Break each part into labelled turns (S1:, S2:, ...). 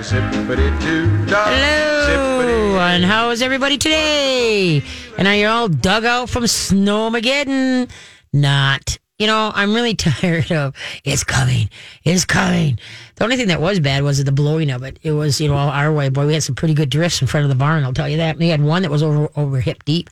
S1: Zippity doo dah.
S2: Hello, and how is everybody today? And are you all dug out from Snowmageddon? Not. You know, I'm really tired of it's coming, it's coming. The only thing that was bad was the blowing of it. It was, you know, our way. Boy, we had some pretty good drifts in front of the barn. I'll tell you that. We had one that was over over hip deep,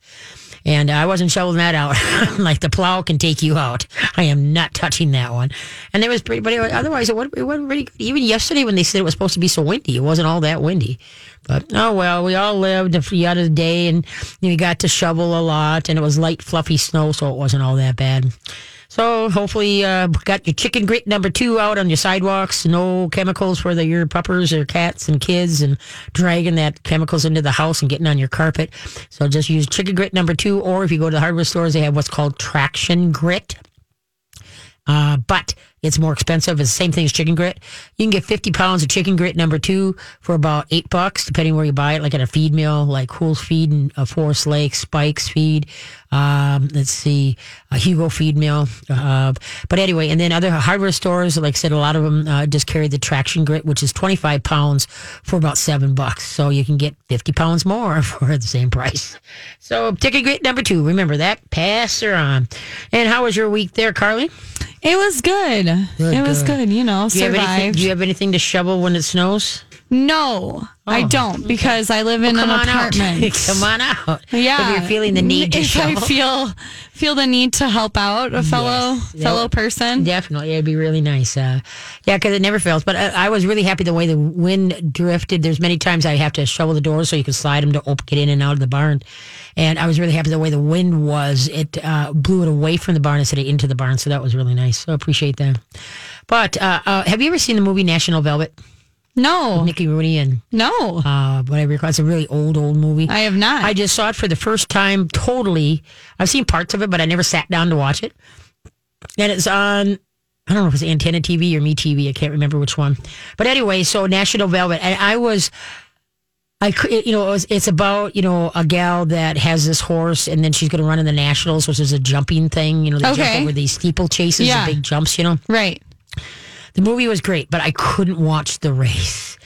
S2: and I wasn't shoveling that out. like the plow can take you out. I am not touching that one. And it was pretty, but it, otherwise it wasn't, it wasn't really good. Even yesterday when they said it was supposed to be so windy, it wasn't all that windy. But oh well, we all lived the other day, and we got to shovel a lot, and it was light, fluffy snow, so it wasn't all that bad. So hopefully, uh, got your chicken grit number two out on your sidewalks. No chemicals for the, your puppers or cats and kids, and dragging that chemicals into the house and getting on your carpet. So just use chicken grit number two, or if you go to the hardware stores, they have what's called traction grit. Uh, but it's more expensive. It's the same thing as chicken grit. You can get 50 pounds of chicken grit number two for about eight bucks, depending where you buy it, like at a feed mill, like Cool's Feed and uh, Forest Lake, Spike's Feed. Um, let's see, a Hugo Feed Mill. Uh, but anyway, and then other hardware stores, like I said, a lot of them uh, just carry the traction grit, which is 25 pounds for about seven bucks. So you can get 50 pounds more for the same price. So chicken grit number two. Remember that. Pass her on. And how was your week there, Carly?
S3: It was good. It was
S2: good.
S3: good. You know,
S2: Do you,
S3: survived.
S2: do you have anything to shovel when it snows?
S3: No, I don't because I live in
S2: Come
S3: an apartment.
S2: Come on out.
S3: Yeah,
S2: If you're feeling the need to
S3: if
S2: shovel.
S3: I feel feel the need to help out a fellow
S2: Yes.
S3: Fellow
S2: would-
S3: person.
S2: Definitely, it'd be really nice. Uh, yeah, because it never fails. But I, I was really happy the way the wind drifted. There's many times I have to shovel the doors so you can slide them to open, get in and out of the barn. And I was really happy the way the wind was. It uh, blew it away from the barn instead of into the barn. So that was really nice. So I appreciate that. But uh, uh, have you ever seen the movie National Velvet?
S3: No,
S2: Mickey Rooney and
S3: no,
S2: uh, whatever you call it. It's a really old, old movie.
S3: I have not.
S2: I just saw it for the first time totally. I've seen parts of it, but I never sat down to watch it. And it's on, I don't know if it's Antenna TV or Me TV. I can't remember which one. But anyway, so National Velvet. And I was, I could, you know, it was, it's about, you know, a gal that has this horse and then she's going to run in the Nationals, which is a jumping thing. You know, they
S3: Okay.
S2: jump over these steeple chases,
S3: Yeah.
S2: the big jumps, you know.
S3: right.
S2: The movie was great, but I couldn't watch the race.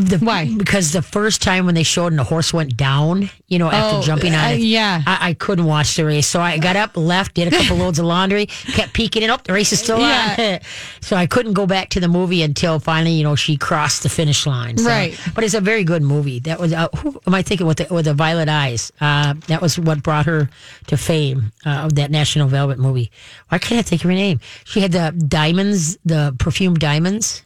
S2: The,
S3: Why?
S2: Because the first time when they showed and the horse went down, you know, after
S3: Oh,
S2: jumping on
S3: uh,
S2: it,
S3: yeah.
S2: I, I couldn't watch the race. So I got up, left, did a couple loads of laundry, kept peeking it up. The race is still
S3: Yeah.
S2: on. so I couldn't go back to the movie until finally, you know, she crossed the finish line. So-
S3: Right.
S2: But it's a very good movie. That was, uh, who am I thinking with the, with the violet eyes? Uh, that was what brought her to fame uh, of that National Velvet movie. Why can't I think of her name? She had the diamonds, the perfume diamonds.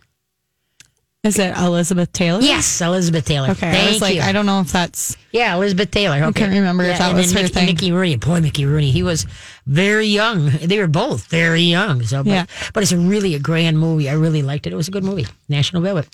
S3: Is it Elizabeth Taylor?
S2: Yes, Elizabeth Taylor.
S3: Okay,
S2: Thank
S3: I was like,
S2: you.
S3: I don't know if that's
S2: Yeah, Elizabeth Taylor. Okay.
S3: can't remember if that was her
S2: Mickey,
S3: thing.
S2: Mickey Rooney. Boy, Mickey Rooney. He was very young. They were both very young. So, but,
S3: Yeah.
S2: but it's a really a grand movie. I really liked it. It was a good movie. National Velvet.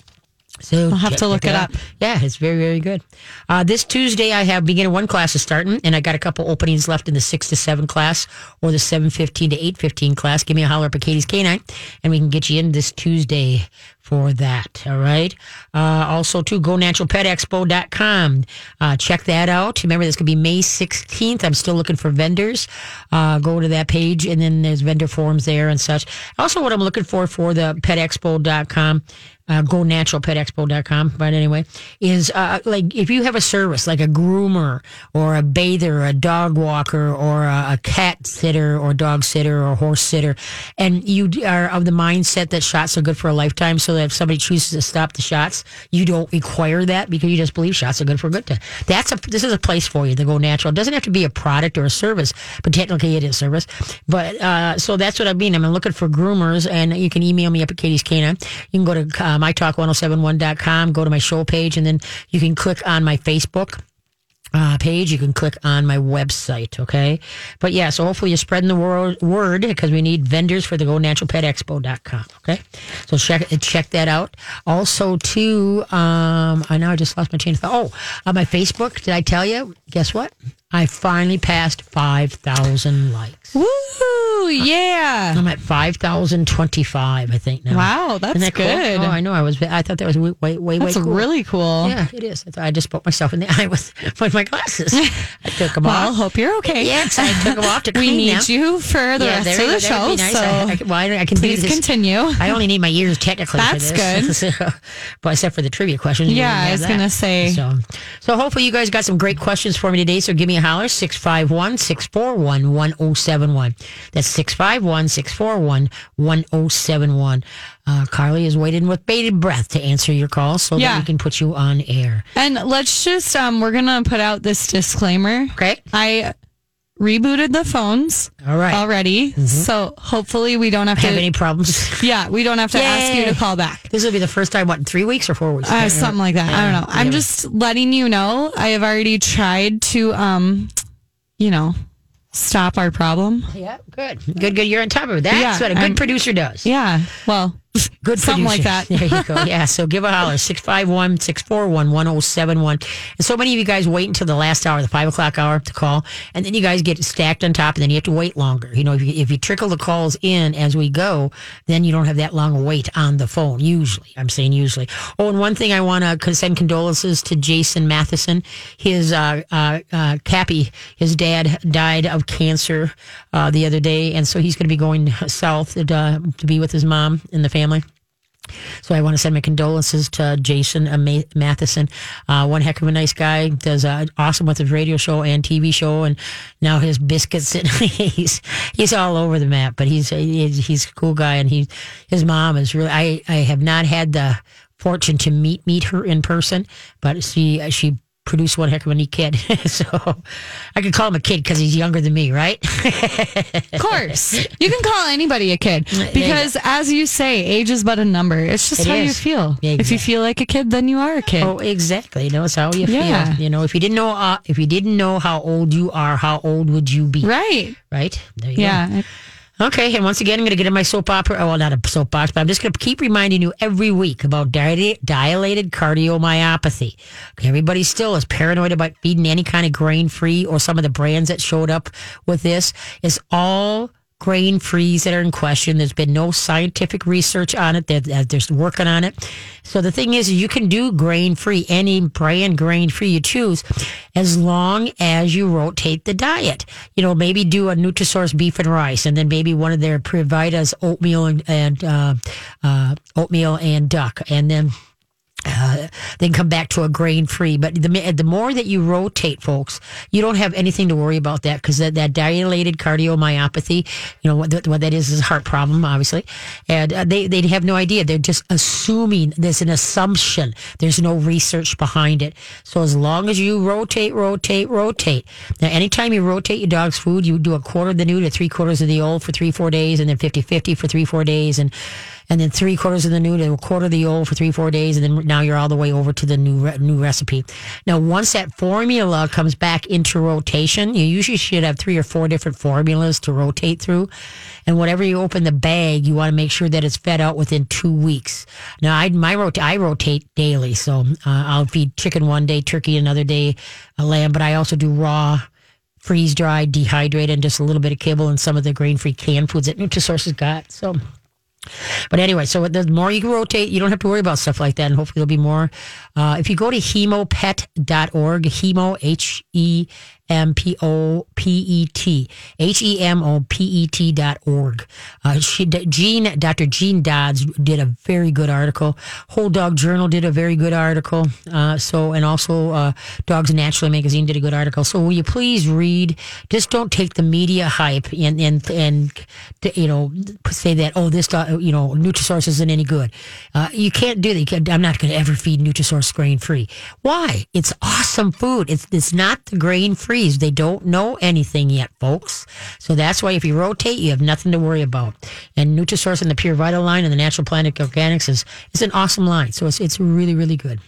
S2: So
S3: I'll have to look it up.
S2: Yeah, it's very very good. Uh, this Tuesday I have beginner one class is starting, and I got a couple openings left in the six to seven class or the seven fifteen to eight fifteen class. Give me a holler up at Katie's Canine, and we can get you in this Tuesday for that. All right. Uh, also, to GoNaturalPetExpo.com. Uh, check that out. Remember, this could be May 16th. I'm still looking for vendors. Uh, go to that page, and then there's vendor forms there and such. Also, what I'm looking for for the PetExpo.com uh, go naturalpetexpo.com. But anyway, is uh, like if you have a service like a groomer or a bather, or a dog walker, or a, a cat sitter, or dog sitter, or horse sitter, and you are of the mindset that shots are good for a lifetime, so that if somebody chooses to stop the shots, you don't require that because you just believe shots are good for good time. That's a this is a place for you to go natural. It doesn't have to be a product or a service, but technically it is service. But uh, so that's what I mean. I'm looking for groomers, and you can email me up at Katie's Canine. You can go to uh, mytalk1071.com, go to my show page, and then you can click on my Facebook uh, page. You can click on my website. Okay. But yeah, so hopefully you're spreading the word, word because we need vendors for the GoNaturalPetExpo.com. Okay. So check, check that out. Also too, um, I know I just lost my chain of thought. Oh, on my Facebook, did I tell you? Guess what? I finally passed 5,000 likes.
S3: Woo! Yeah.
S2: I'm at 5,025, I think now.
S3: Wow, that's
S2: that cool?
S3: good.
S2: Oh, I know. I was. I thought that was way, way, way,
S3: That's
S2: cool.
S3: really cool.
S2: Yeah, it is. I I just put myself in the eye with, with my glasses. I took them
S3: Well,
S2: off.
S3: hope you're okay.
S2: Yes, I took them off to
S3: We need
S2: them.
S3: you for the
S2: Yeah,
S3: rest of the show.
S2: That would be nice.
S3: So
S2: I, I, well, I, I can do
S3: please continue.
S2: I only need my ears technically
S3: That's
S2: for this. good. but except for the trivia questions.
S3: Yeah, I was gonna say.
S2: So, so hopefully you guys got some great questions for me today. So give me a holler, 651 641 1071. That's 651 641 1071. Uh, Carly is waiting with bated breath to answer your call so that we can put you on air.
S3: And let's just um we're gonna put out this disclaimer.
S2: Okay?
S3: I rebooted the phones
S2: All right.
S3: already. So hopefully we don't have to
S2: Have any problems?
S3: Yeah, we don't have to ask you to call back.
S2: this will be the first time, what, in three weeks or four weeks?
S3: Uh, something like that. I don't know. I'm just letting you know. I have already tried to, um, you know, stop our problem.
S2: Yeah, good. Good, good. You're on top of it. That's
S3: Yeah,
S2: what a good
S3: I'm-
S2: producer does.
S3: Yeah. Well,
S2: Good
S3: something like that.
S2: There you go. Yeah. So give a holler 651 641 1071. And so many of you guys wait until the last hour, the five o'clock hour to call. And then you guys get stacked on top and then you have to wait longer. You know, if you, if you trickle the calls in as we go, then you don't have that long wait on the phone. Usually. I'm saying usually. Oh, and one thing I want to send condolences to Jason Matheson. His, uh, uh, uh, Cappy, his dad died of cancer, uh, the other day. And so he's going to be going south to, uh, to be with his mom and the family. So I want to send my condolences to Jason Matheson. Uh, one heck of a nice guy. Does uh, awesome with his radio show and TV show, and now his biscuits. And he's he's all over the map. But he's he's, he's a cool guy, and he his mom is really. I I have not had the fortune to meet meet her in person, but she she produced one heck of a neat kid. so I could call him a kid because he's younger than me, right?
S3: Of course. You can call anybody a kid
S2: you
S3: because, as you say, age is but a number. It's just
S2: It
S3: how you feel.
S2: Yeah,
S3: If you feel like a kid, then you are a kid.
S2: Oh, exactly. You know, it's how you
S3: Yeah.
S2: feel. You know, if you didn't know, uh, if you didn't know how old you are, how old would you be?
S3: Right.
S2: Right? There you go. Okay, and once again, I'm going to get in my soap opera. Oh, well, not a soapbox, but I'm just going to keep reminding you every week about di- dilated cardiomyopathy. Everybody still is paranoid about feeding any kind of grain free or some of the brands that showed up with this. It's all grain frees that are in question. There's been no scientific research on it. They're, they're working on it. So the thing is, you can do grain free, any brand grain free you choose, as long as you rotate the diet. You know, maybe do a Nutrisource beef and rice, and then maybe one of their Pure Vita's oatmeal and, and uh, uh, oatmeal and duck, and then uh, then come back to a grain free. But the the more that you rotate, folks, you don't have anything to worry about that because that, that dilated cardiomyopathy, you know what, what that is is a heart problem, obviously, and uh, they they have no idea. They're just assuming there's an assumption. There's no research behind it. So as long as you rotate, rotate, rotate. Now, anytime you rotate your dog's food, you do a quarter of the new to three quarters of the old for three four days, and then 50-50 for three four days, and and then three quarters of the new to a quarter of the old for three, four days, and then now you're all the way over to the new re- new recipe. Now, once that formula comes back into rotation, you usually should have three or four different formulas to rotate through. And whatever you open the bag, you want to make sure that it's fed out within two weeks. Now, I my rot- I rotate daily, so uh, I'll feed chicken one day, turkey another day, a lamb, but I also do raw freeze dried, dehydrated, and just a little bit of kibble and some of the grain free canned foods that Nutrisource has got. So, but anyway, so the more you can rotate, you don't have to worry about stuff like that. And hopefully there'll be more. Uh, if you go to hemopet.org, hemo, H E M P O P E T, H E M O P E T dot org. Uh, she, Jean, Dr. Jean Dodds did a very good article. Whole Dog Journal did a very good article. Uh, so, and also, uh, Dogs Naturally magazine did a good article. So will you please read? Just don't take the media hype and, and, and, you know, say that, oh, this, dog, you know, Nutrisource isn't any good. Uh, you can't do that. I'm not going to ever feed Nutrisource grain free. Why? It's awesome food. It's, it's not the grain They don't know anything yet, folks. So that's why if you rotate, you have nothing to worry about. And Nutrisource and the Pure Vita line and the Natural Planet Organics is, is an awesome line. So it's, it's really, really good.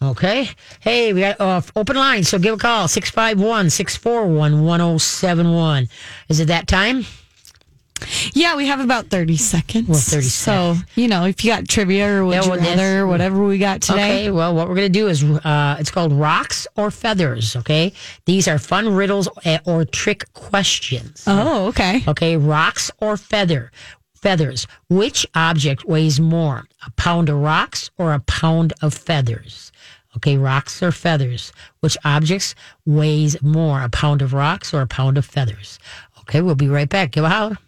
S2: Okay. Hey, we got uh, open line. So give a call 651 641 1071. Is it that time?
S3: Yeah, we have about 30 seconds.
S2: Well, 30 seconds.
S3: So, you know, if you got trivia or would
S2: Yeah,
S3: you
S2: well,
S3: rather, whatever we got today.
S2: Okay, well, what we're going to do is uh, it's called Rocks or Feathers, okay? These are fun riddles eh, or trick questions.
S3: Oh, okay.
S2: Okay, rocks or feather? Feathers. Which object weighs more, a pound of rocks or a pound of feathers? Okay, rocks or feathers? Which objects weighs more, a pound of rocks or a pound of feathers? Okay, we'll be right back. Give a holler.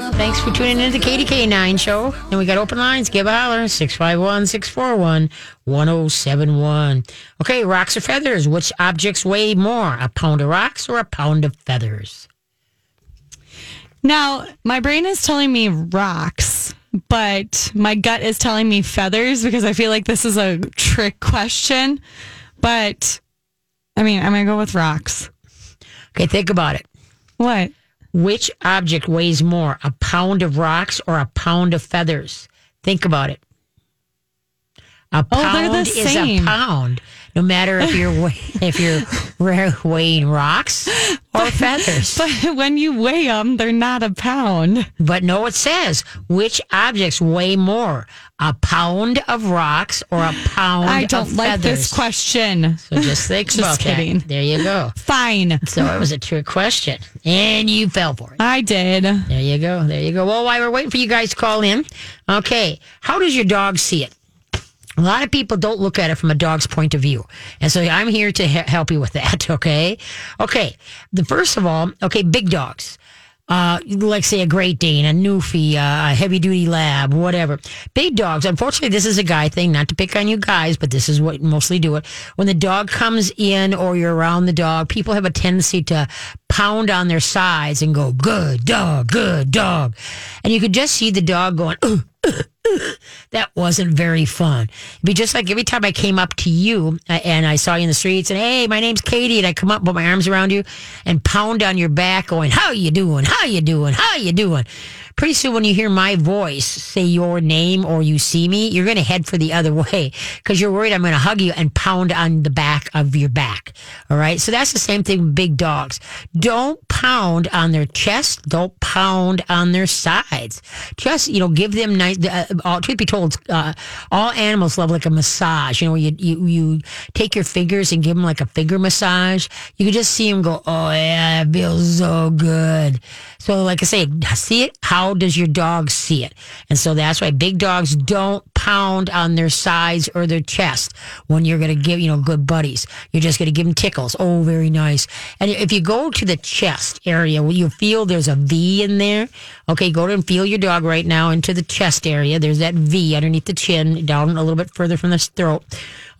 S2: Thanks for tuning in to the Katie K9 show. And we got open lines. Give a holler. 651 641 1071. Okay, rocks or feathers? Which objects weigh more, a pound of rocks or a pound of feathers?
S3: Now, my brain is telling me rocks, but my gut is telling me feathers because I feel like this is a trick question. But I mean, I'm going to go with rocks.
S2: Okay, think about it.
S3: What?
S2: Which object weighs more, a pound of rocks or a pound of feathers? Think about it. A
S3: Oh,
S2: pound
S3: the
S2: is a
S3: same.
S2: pound, no matter if you're if you're weighing rocks or feathers.
S3: But when you weigh them, they're not a pound.
S2: But no, it says which objects weigh more, a pound of rocks or a pound of feathers.
S3: I don't like
S2: feathers.
S3: this question.
S2: So just think
S3: Just
S2: about
S3: kidding.
S2: that. There you go.
S3: Fine.
S2: So it was a trick question, and you fell for it.
S3: I did.
S2: There you go. There you go. Well, while we're waiting for you guys to call in, okay, how does your dog see it? A lot of people don't look at it from a dog's point of view. And so I'm here to he- help you with that, okay? Okay. The first of all, okay, big dogs. Uh, like say a Great Dane, a Newfie, uh, a heavy duty lab, whatever. Big dogs. Unfortunately, this is a guy thing. Not to pick on you guys, but this is what mostly do it. When the dog comes in or you're around the dog, people have a tendency to pound on their sides and go, "Good dog, good dog," and you could just see the dog going. "Ugh, that wasn't very fun. It'd be just like every time I came up to you uh, and I saw you in the streets and hey, my name's Katie, and I come up, put my arms around you, and pound on your back, going, "How you doing? How you doing? How you doing?" Pretty soon, when you hear my voice say your name or you see me, you're going to head for the other way because you're worried I'm going to hug you and pound on the back of your back. All right. So that's the same thing with big dogs. Don't pound on their chest. Don't pound on their sides. Just, you know, give them nice, uh, all, truth be told, uh, all animals love like a massage. You know, you, you, you take your fingers and give them like a finger massage. You can just see them go, oh yeah, it feels so good. So like I say, see it. How does your dog see it? And so that's why big dogs don't pound on their sides or their chest when you're going to give, you know, good buddies. You're just going to give them tickles. Oh, very nice. And if you go to the chest area, where you feel there's a V in there. Okay, go to and feel your dog right now into the chest area. There's that V underneath the chin, down a little bit further from the throat.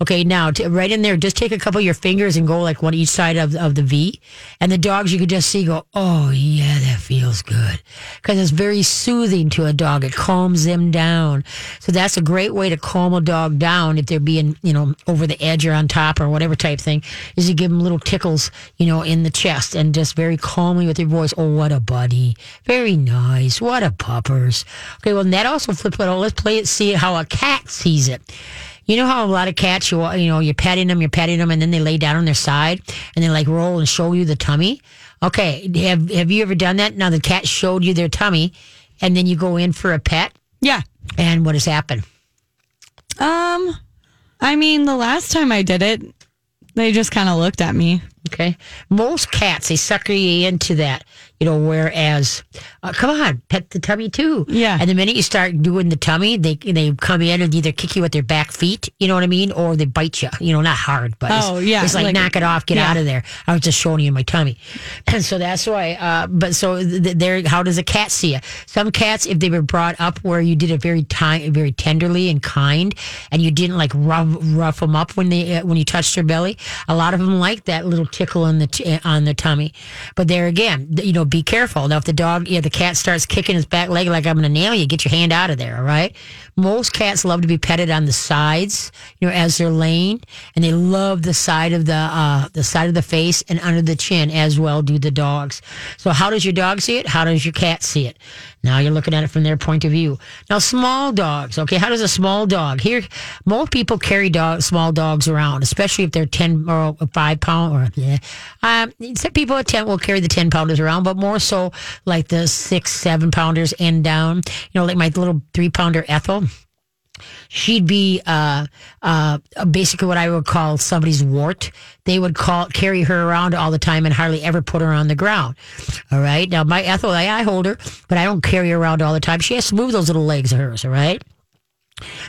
S2: Okay, now right in there, just take a couple of your fingers and go like one each side of, of the V. And the dogs you could just see go, oh yeah, that feels good. Because it's very soothing to a dog. It calms them down. So that's a great way to calm a dog down if they're being, you know, over the edge or on top or whatever type thing, is you give them little tickles, you know, in the chest and just very calmly with your voice. Oh, what a buddy. Very nice. What a puppers. Okay, well, and that also flips it. all. let's play it, see how a cat sees it. You know how a lot of cats, you you know, you're petting them, you're petting them, and then they lay down on their side and they like roll and show you the tummy. Okay, have have you ever done that? Now the cat showed you their tummy, and then you go in for a pet,
S3: Yeah.
S2: and what has happened?
S3: Um, I mean, the last time I did it, they just kind of looked at me.
S2: Okay, most cats they sucker you into that, you know. Whereas, uh, come on, pet the tummy too.
S3: Yeah.
S2: And the minute you start doing the tummy, they they come in and either kick you with their back feet, you know what I mean, or they bite you. You know, not hard, but
S3: Oh,
S2: it's,
S3: yeah,
S2: it's like,
S3: like-
S2: knock it off, get
S3: yeah.
S2: out of there. I was just showing you my tummy, and so that's why. Uh, but so th- there, how does a cat see you? Some cats, if they were brought up where you did it very time, very tenderly and kind, and you didn't like rough rough them up when they uh, when you touched their belly, a lot of them like that little tickle on the t- on their tummy. But there again, you know, be careful. Now, if the dog, yeah, the cat starts kicking his back leg like I'm going to nail you, get your hand out of there. All right. Most cats love to be petted on the sides, you know, as they're laying, and they love the side of the uh, the side of the face and under the chin as well. Do the dogs. So, how does your dog see it? How does your cat see it? Now you're looking at it from their point of view. Now, small dogs. Okay, how does a small dog? Here, most people carry dog, small dogs around, especially if they're ten or five pound or yeah. Um, some people at ten will carry the ten pounders around, but more so like the six, seven pounders and down. You know, like my little three pounder Ethel she'd be uh, uh, basically what I would call somebody's wart. They would call carry her around all the time and hardly ever put her on the ground. All right. Now my Ethel, I, I hold her, but I don't carry her around all the time. She has to move those little legs of hers. All right.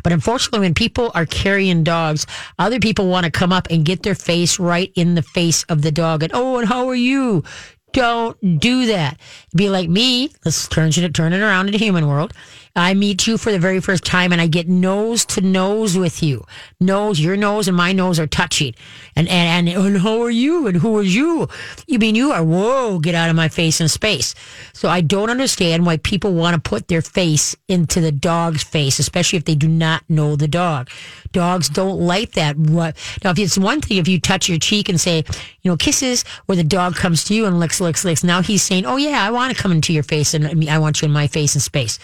S2: But unfortunately, when people are carrying dogs, other people want to come up and get their face right in the face of the dog. And oh, and how are you? Don't do that. Be like me. Let's turn it turn it around in the human world. I meet you for the very first time and I get nose to nose with you. Nose, your nose and my nose are touching. And, and, and, and how are you? And who are you? You mean you are? Whoa, get out of my face in space. So I don't understand why people want to put their face into the dog's face, especially if they do not know the dog. Dogs don't like that. What now? If it's one thing if you touch your cheek and say, you know, kisses, or the dog comes to you and licks, licks, licks. Now he's saying, oh yeah, I want to come into your face and I want you in my face in space.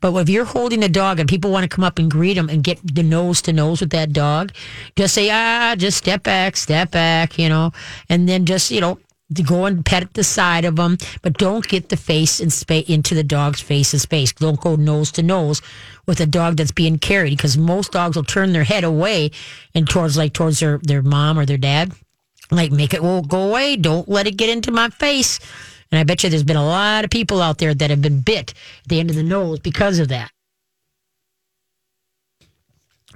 S2: But if you're holding a dog and people want to come up and greet them and get the nose to nose with that dog, just say, ah, just step back, step back, you know, and then just, you know, to go and pet the side of them, but don't get the face in space into the dog's face in space. Don't go nose to nose with a dog that's being carried because most dogs will turn their head away and towards like towards their their mom or their dad, like make it well go away. Don't let it get into my face. And I bet you there's been a lot of people out there that have been bit at the end of the nose because of that.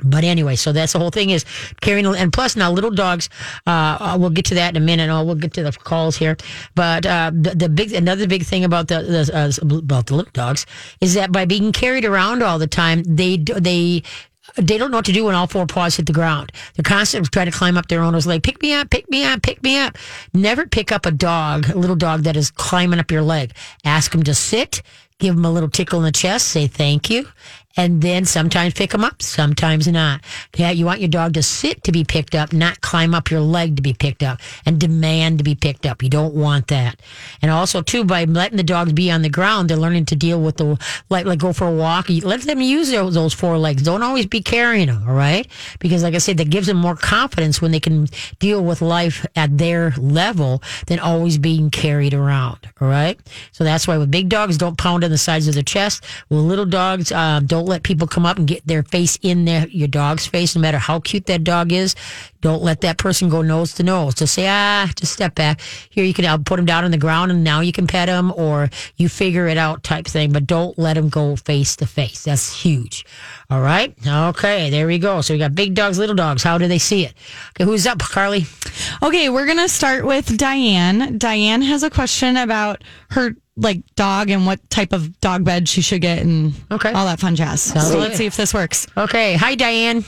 S2: But anyway, so that's the whole thing is carrying, and plus now little dogs. Uh, we'll get to that in a minute. And we'll get to the calls here. But uh, the, the big, another big thing about the, the uh, about the little dogs is that by being carried around all the time, they they they don't know what to do when all four paws hit the ground. They're constantly trying to climb up their owner's leg. Pick me up, pick me up, pick me up. Never pick up a dog, a little dog that is climbing up your leg. Ask them to sit, give them a little tickle in the chest, say thank you, and then sometimes pick them up, sometimes not. Okay, you want your dog to sit to be picked up, not climb up your leg to be picked up and demand to be picked up. You don't want that. And also, too, by letting the dogs be on the ground, they're learning to deal with the like, like go for a walk. Let them use those, those four legs. Don't always be carrying them. All right, because like I said, that gives them more confidence when they can deal with life at their level than always being carried around. All right, so that's why with big dogs, don't pound on the sides of their chest. With little dogs, uh, don't don't let people come up and get their face in their, your dog's face, no matter how cute that dog is. Don't let that person go nose to nose. Just say, ah, just step back. Here, you can I'll put him down on the ground and now you can pet him or you figure it out type thing, but don't let him go face to face. That's huge. All right. Okay. There we go. So we got big dogs, little dogs. How do they see it? Okay. Who's up, Carly?
S3: Okay. We're going to start with Diane. Diane has a question about her like dog and what type of dog bed she should get and
S2: okay.
S3: all that fun jazz.
S2: Sounds
S3: so
S2: good.
S3: let's see if this works.
S2: Okay. Hi, Diane.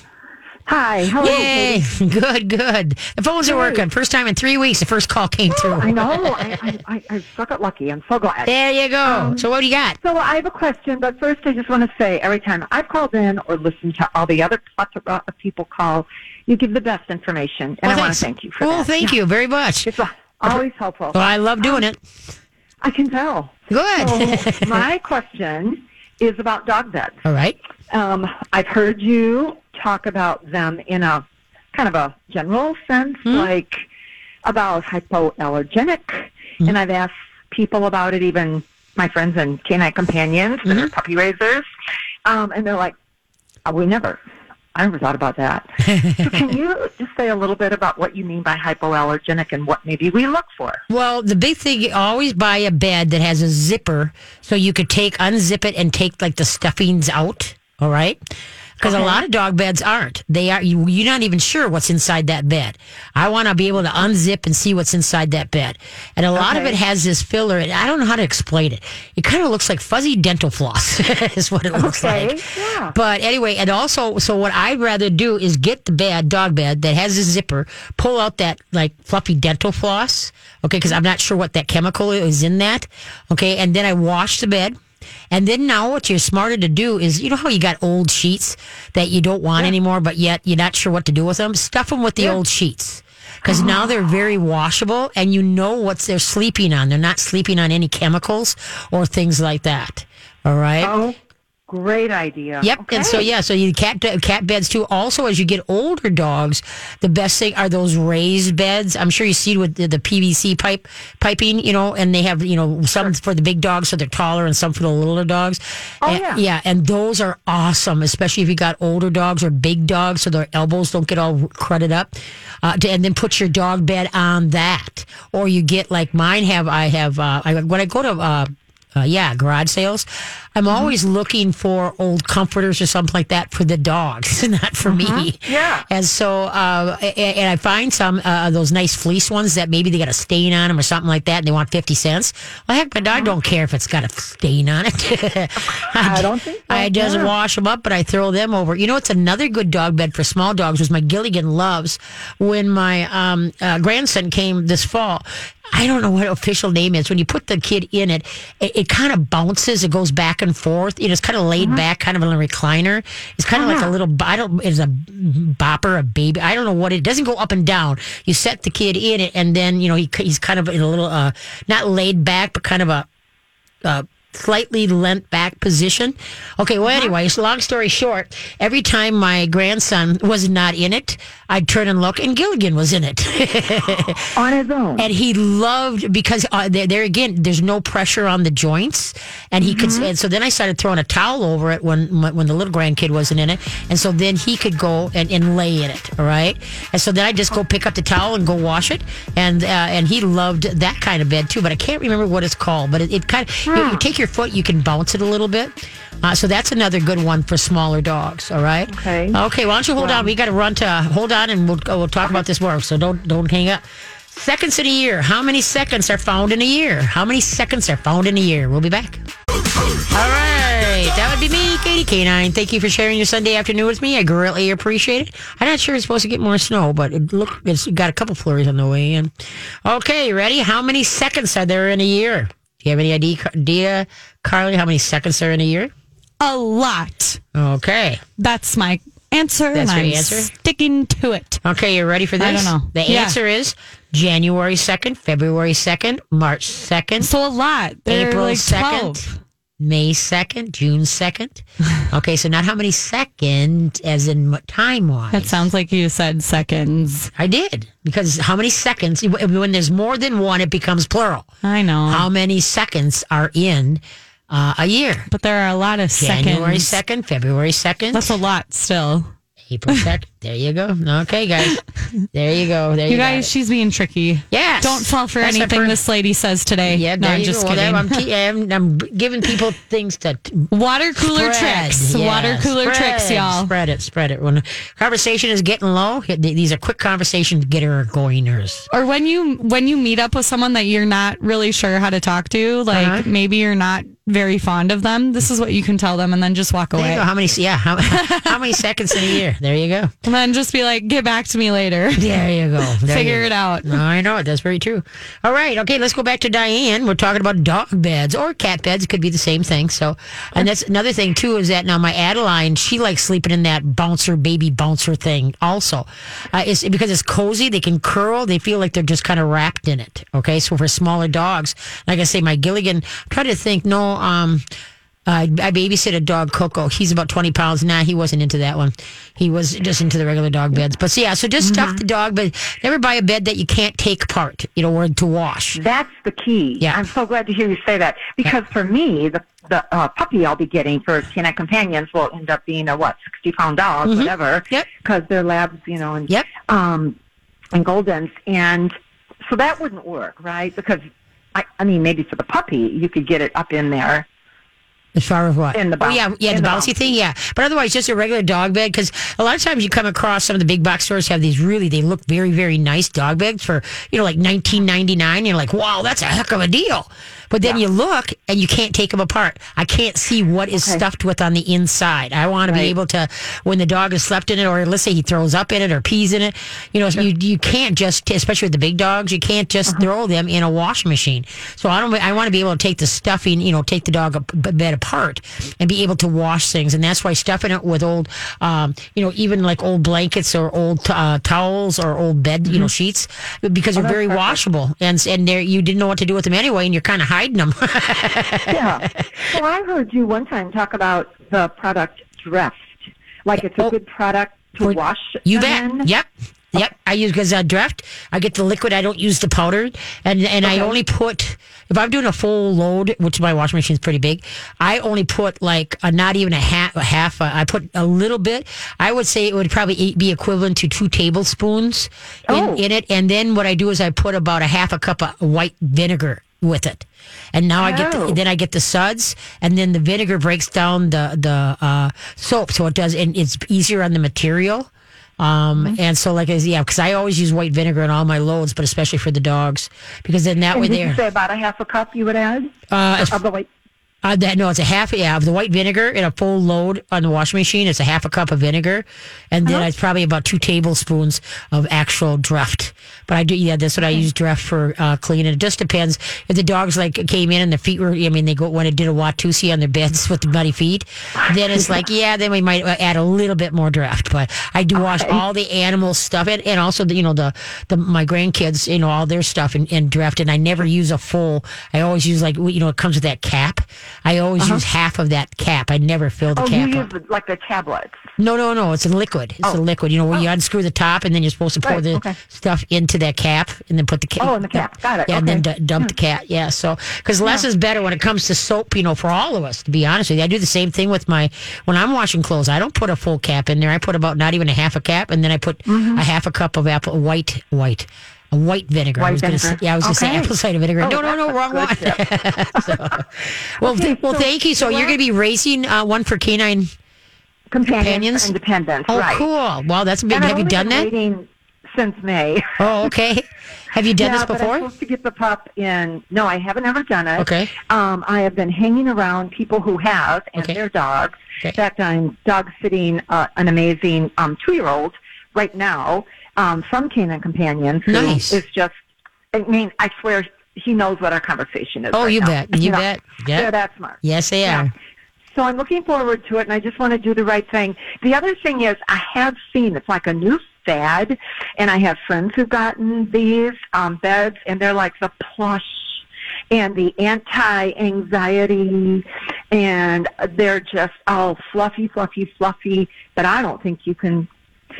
S4: Hi. Hello.
S2: Yay. Good, good. The phones are working. First time in three weeks, the first call came through.
S4: I know. I, I, I, I struck it lucky. I'm so glad.
S2: There you go.
S4: Um,
S2: so what do you got?
S4: So I have a question, but first I just want to say every time I've called in or listened to all the other plethora of people call, you give the best information, and
S2: Well,
S4: I want to thank you for
S2: well,
S4: that.
S2: thank
S4: Yeah.
S2: you very much.
S4: It's uh, always helpful.
S2: Well, I love doing it.
S4: I can tell.
S2: Good.
S4: So my question is about dog beds.
S2: All right.
S4: Um, I've heard you talk about them in a kind of a general sense,
S2: Hmm?
S4: like about hypoallergenic, and I've asked people about it, even my friends and canine companions that
S2: Mm-hmm.
S4: are puppy raisers, um, and they're like, oh, "We never." I never thought about that. so can you just say a little bit about what you mean by hypoallergenic and what maybe we look for?
S2: Well, the big thing, you always buy a bed that has a zipper so you could take, unzip it and take like the stuffings out. All right. Because a lot of dog beds aren't. They are, you, you're not even sure what's inside that bed. I want to be able to unzip and see what's inside that bed. And a lot of it has this filler, and I don't know how to explain it. It kind of looks like fuzzy dental floss, is what it looks
S4: Okay,
S2: like.
S4: yeah.
S2: But anyway, and also, so what I'd rather do is get the bed, dog bed that has a zipper, pull out that like fluffy dental floss, okay, because I'm not sure what that chemical is in that, okay, and then I wash the bed. And then now what you're smarter to do is, you know how you got old sheets that you don't want anymore, but yet you're not sure what to do with them? Stuff them with the old sheets. Because uh-huh. now they're very washable and you know what they're sleeping on. They're not sleeping on any chemicals or things like that. All right.
S4: Oh, great idea.
S2: Yep. And so yeah, so you cat cat beds too. Also, as you get older dogs, the best thing are those raised beds. I'm sure you see with the, the PVC pipe piping, you know, and they have you know some for the big dogs so they're taller, and some for the littler dogs.
S4: Oh,
S2: And-
S4: yeah.
S2: yeah, and those are awesome, especially if you got older dogs or big dogs, so their elbows don't get all crudted up. Uh, to, and then put your dog bed on that, or you get like mine have. I have uh, I, when I go to. Uh, uh, yeah, garage sales. I'm
S4: Mm-hmm.
S2: always looking for old comforters or something like that for the dogs, not for me.
S4: Mm-hmm. Yeah.
S2: And so, uh, and I find some uh, those nice fleece ones that maybe they got a stain on them or something like that, and they want fifty cents. Well, heck, my dog don't care if it's got a stain on it.
S4: I don't think so,
S2: I just
S4: yeah.
S2: wash them up, but I throw them over. You know, it's another good dog bed for small dogs. Was my Gilligan loves when my um, uh, grandson came this fall. I don't know what official name is. When you put the kid in it, it, it kind of bounces. It goes back and forth. You know, it's kind of laid back, kind of in a recliner. It's kind of like a little. I don't. It's a bopper, a baby. I don't know what it, it doesn't go up and down. You set the kid in it, and then you know he he's kind of in a little uh not laid back, but kind of a uh, slightly leant back position. Okay, well, anyways, long story short, every time my grandson was not in it, I'd turn and look, and Gilligan was in it.
S4: on his own.
S2: and he loved because uh, there, there again, there's no pressure on the joints, and he could. And so then I started throwing a towel over it when when the little grandkid wasn't in it, and so then he could go and, and lay in it. All right, and so then I just go pick up the towel and go wash it, and uh, and he loved that kind of bed too. But I can't remember what it's called. But it, it kind of you, you take your foot, you can bounce it a little bit. Uh, so that's another good one for smaller dogs. All right.
S4: Okay.
S2: Okay. Why don't you hold on? We got to run to hold on, and we'll we'll talk about this more. So don't don't hang up. Seconds in a year. How many seconds are found in a year? How many seconds are found in a year? We'll be back. All right. That would be me, Katie K9. Thank you for sharing your Sunday afternoon with me. I greatly appreciate it. I'm not sure it's supposed to get more snow, but it look it's got a couple flurries on the way in. Okay, ready? How many seconds are there in a year? Do you have any idea, Carly, how many seconds are in a year?
S3: A lot.
S2: Okay.
S3: That's my answer.
S2: That's your
S3: I'm
S2: answer?
S3: sticking to it.
S2: Okay, you're ready for this?
S3: I don't know.
S2: The
S3: Yeah.
S2: answer is January 2nd, February 2nd, March 2nd,
S3: So a lot. They're
S2: April
S3: like
S2: 2nd,
S3: 12.
S2: May 2nd, June 2nd. Okay, so not how many seconds as in time wise.
S3: That sounds like you said seconds.
S2: I did. Because how many seconds, when there's more than one, it becomes plural.
S3: I know.
S2: How many seconds are in uh, a year?
S3: but there are a lot of
S2: January
S3: seconds.
S2: 2nd, February 2nd,
S3: That's a lot still.
S2: April 2nd. There you go. Okay, guys. There you go. There you,
S3: You guys, she's being tricky.
S2: Yes.
S3: Don't fall for
S2: That's
S3: anything this lady says today.
S2: Yeah,
S3: no, I'm just
S2: go.
S3: kidding.
S2: Well, I'm, te- I'm, I'm giving people things to
S3: Water cooler
S2: spread.
S3: tricks.
S2: Yeah,
S3: Water cooler
S2: spread,
S3: tricks, y'all.
S2: Spread it, spread it. When conversation is getting low, these are quick conversation getter goingers.
S3: Or when you when you meet up with someone that you're not really sure how to talk to, like
S2: Uh-huh.
S3: maybe you're not very fond of them. This is what you can tell them, and then just walk
S2: There you
S3: away,
S2: go. How many? Yeah, how, how many seconds in a year? There you go.
S3: And then just be like, "Get back to me later.
S2: There you go. There
S3: Figure
S2: you
S3: it out."
S2: I know it. That's very true. All right. Okay. Let's go back to Diane. We're talking about dog beds or cat beds. It could be the same thing. So, and that's another thing too is that now my Adeline, she likes sleeping in that bouncer, baby bouncer thing also. Uh, it's because it's cozy. They can curl. They feel like they're just kind of wrapped in it. Okay. So for smaller dogs, like I say, my Gilligan, I'm trying to think, no, um, I, I babysit a dog, Coco. He's about 20 pounds. Nah, he wasn't into that one. He was just into the regular dog beds. But so, yeah, so just stuff the dog, but never buy a bed that you can't take apart, you know, or to wash.
S4: That's the key.
S2: Yeah.
S4: I'm so glad to hear you say that because for me, the the uh, puppy I'll be getting for Canine Companions will end up being a what, 60 pound dog, whatever.
S2: Mm-hmm. Yep.
S4: Because they're labs, you know, and
S2: Yep.
S4: um, and Goldens, and so that wouldn't work, right? Because I, I mean, maybe for the puppy, you could get it up in there.
S2: As far as what?
S4: In the
S2: oh, yeah, yeah,
S4: in
S2: the
S4: the
S2: bouncy thing, yeah. But otherwise, just a regular dog bed. Because a lot of times you come across some of the big box stores have these really, they look very, very nice dog beds for you know like nineteen ninety nine. You're like, wow, that's a heck of a deal. But then you look and you can't take them apart. I can't see what is
S4: Okay.
S2: stuffed with on the inside. I want to be able to, when the dog has slept in it, or let's say he throws up in it or pees in it, you know, you you can't just, especially with the big dogs, you can't just uh-huh. throw them in a washing machine. So I don't. I want to be able to take the stuffing, you know, take the dog bed apart and be able to wash things. And that's why stuffing it with old, um, you know, even like old blankets or old uh, towels or old bed, you know, sheets, because they're very washable. And and you didn't know what to do with them anyway, and you're kind of hiding them.
S4: yeah. Well, I heard you one time talk about the product Dreft. Like it's a
S2: Oh.
S4: good product to wash.
S2: You bet.
S4: in.
S2: Yep. Yep. I use because I Dreft. I get the liquid. I don't use the powder, and and I only put if I'm doing a full load, which my washing machine is pretty big. I only put like a, not even a half. A half a, I put a little bit. I would say it would probably be equivalent to two tablespoons in,
S4: Oh.
S2: in it. And then what I do is I put about a half a cup of white vinegar with it. And now I get the,
S4: Oh.
S2: then I get the suds, and then the vinegar breaks down the the uh, soap, so it does, and it's easier on the material. Um, and so like, I yeah, because I always use white vinegar in all my loads, but especially for the dogs, because then that
S4: And
S2: way they're,
S4: say about a half a cup you would add
S2: uh,
S4: of the white?
S2: Uh, that no, it's a half. Yeah, of the white vinegar in a full load on the washing machine. It's a half a cup of vinegar, and then it's probably about two tablespoons of actual Dreft. But I do, yeah, that's what I use Dreft for uh, cleaning. It just depends if the dogs like came in and their feet were. I mean, they go when it did a Watusi on their beds with the muddy feet. Then it's like, yeah, then we might uh, add a little bit more Dreft. But I do wash all the animal stuff and, and also the you know the the my grandkids, you know, all their stuff in, in Dreft, and I never use a full. I always use like you know it comes with that cap. I always use half of that cap. I never fill the
S4: Oh,
S2: cap
S4: you use the, like the tablets.
S2: No, no, no. It's a liquid. It's a liquid. You know, where you unscrew the top and then you're supposed to pour
S4: Right,
S2: the
S4: okay.
S2: stuff into that cap and then put the cap.
S4: Oh, in the cap. Got it.
S2: Yeah, and then d- dump the cap. Yeah. So, because less is better when it comes to soap, you know, for all of us, to be honest with you. I do the same thing with my, when I'm washing clothes, I don't put a full cap in there. I put about not even a half a cap and then I put
S4: Mm-hmm.
S2: a half a cup of apple, white, white. White vinegar. I
S4: White
S2: was gonna
S4: vinegar.
S2: Say, yeah, I was going to say
S4: Okay.
S2: apple cider vinegar.
S4: Oh,
S2: no, no, no, wrong one. so, well, th- well,
S4: so
S2: thank you. So you're going to be raising uh, one for canine.
S4: Companions,
S2: Companions? Oh,
S4: right.
S2: cool. Wow, that's big.
S4: And I've
S2: you done
S4: been
S2: that?
S4: since May.
S2: Oh, okay. Have you done
S4: yeah,
S2: this
S4: But I'm
S2: before?
S4: supposed to get the pup in. No, I haven't ever done it.
S2: Okay.
S4: Um, I have been hanging around people who have and
S2: Okay.
S4: their dogs.
S2: Okay.
S4: In fact, I'm dog sitting uh, an amazing um, two-year-old right now um, from Canine Companions. who
S2: Nice.
S4: is just. I mean, I swear he knows what our conversation is.
S2: Oh,
S4: right
S2: you
S4: now.
S2: bet. You
S4: know,
S2: bet. Yeah.
S4: They're that smart.
S2: Yes, they
S4: Yeah.
S2: are.
S4: So I'm looking forward to it, and I just want to do the right thing. The other thing is, I have seen it's like a new fad, and I have friends who've gotten these um, beds, and they're like the plush and the anti-anxiety, and they're just all fluffy, fluffy, fluffy. But I don't think you can.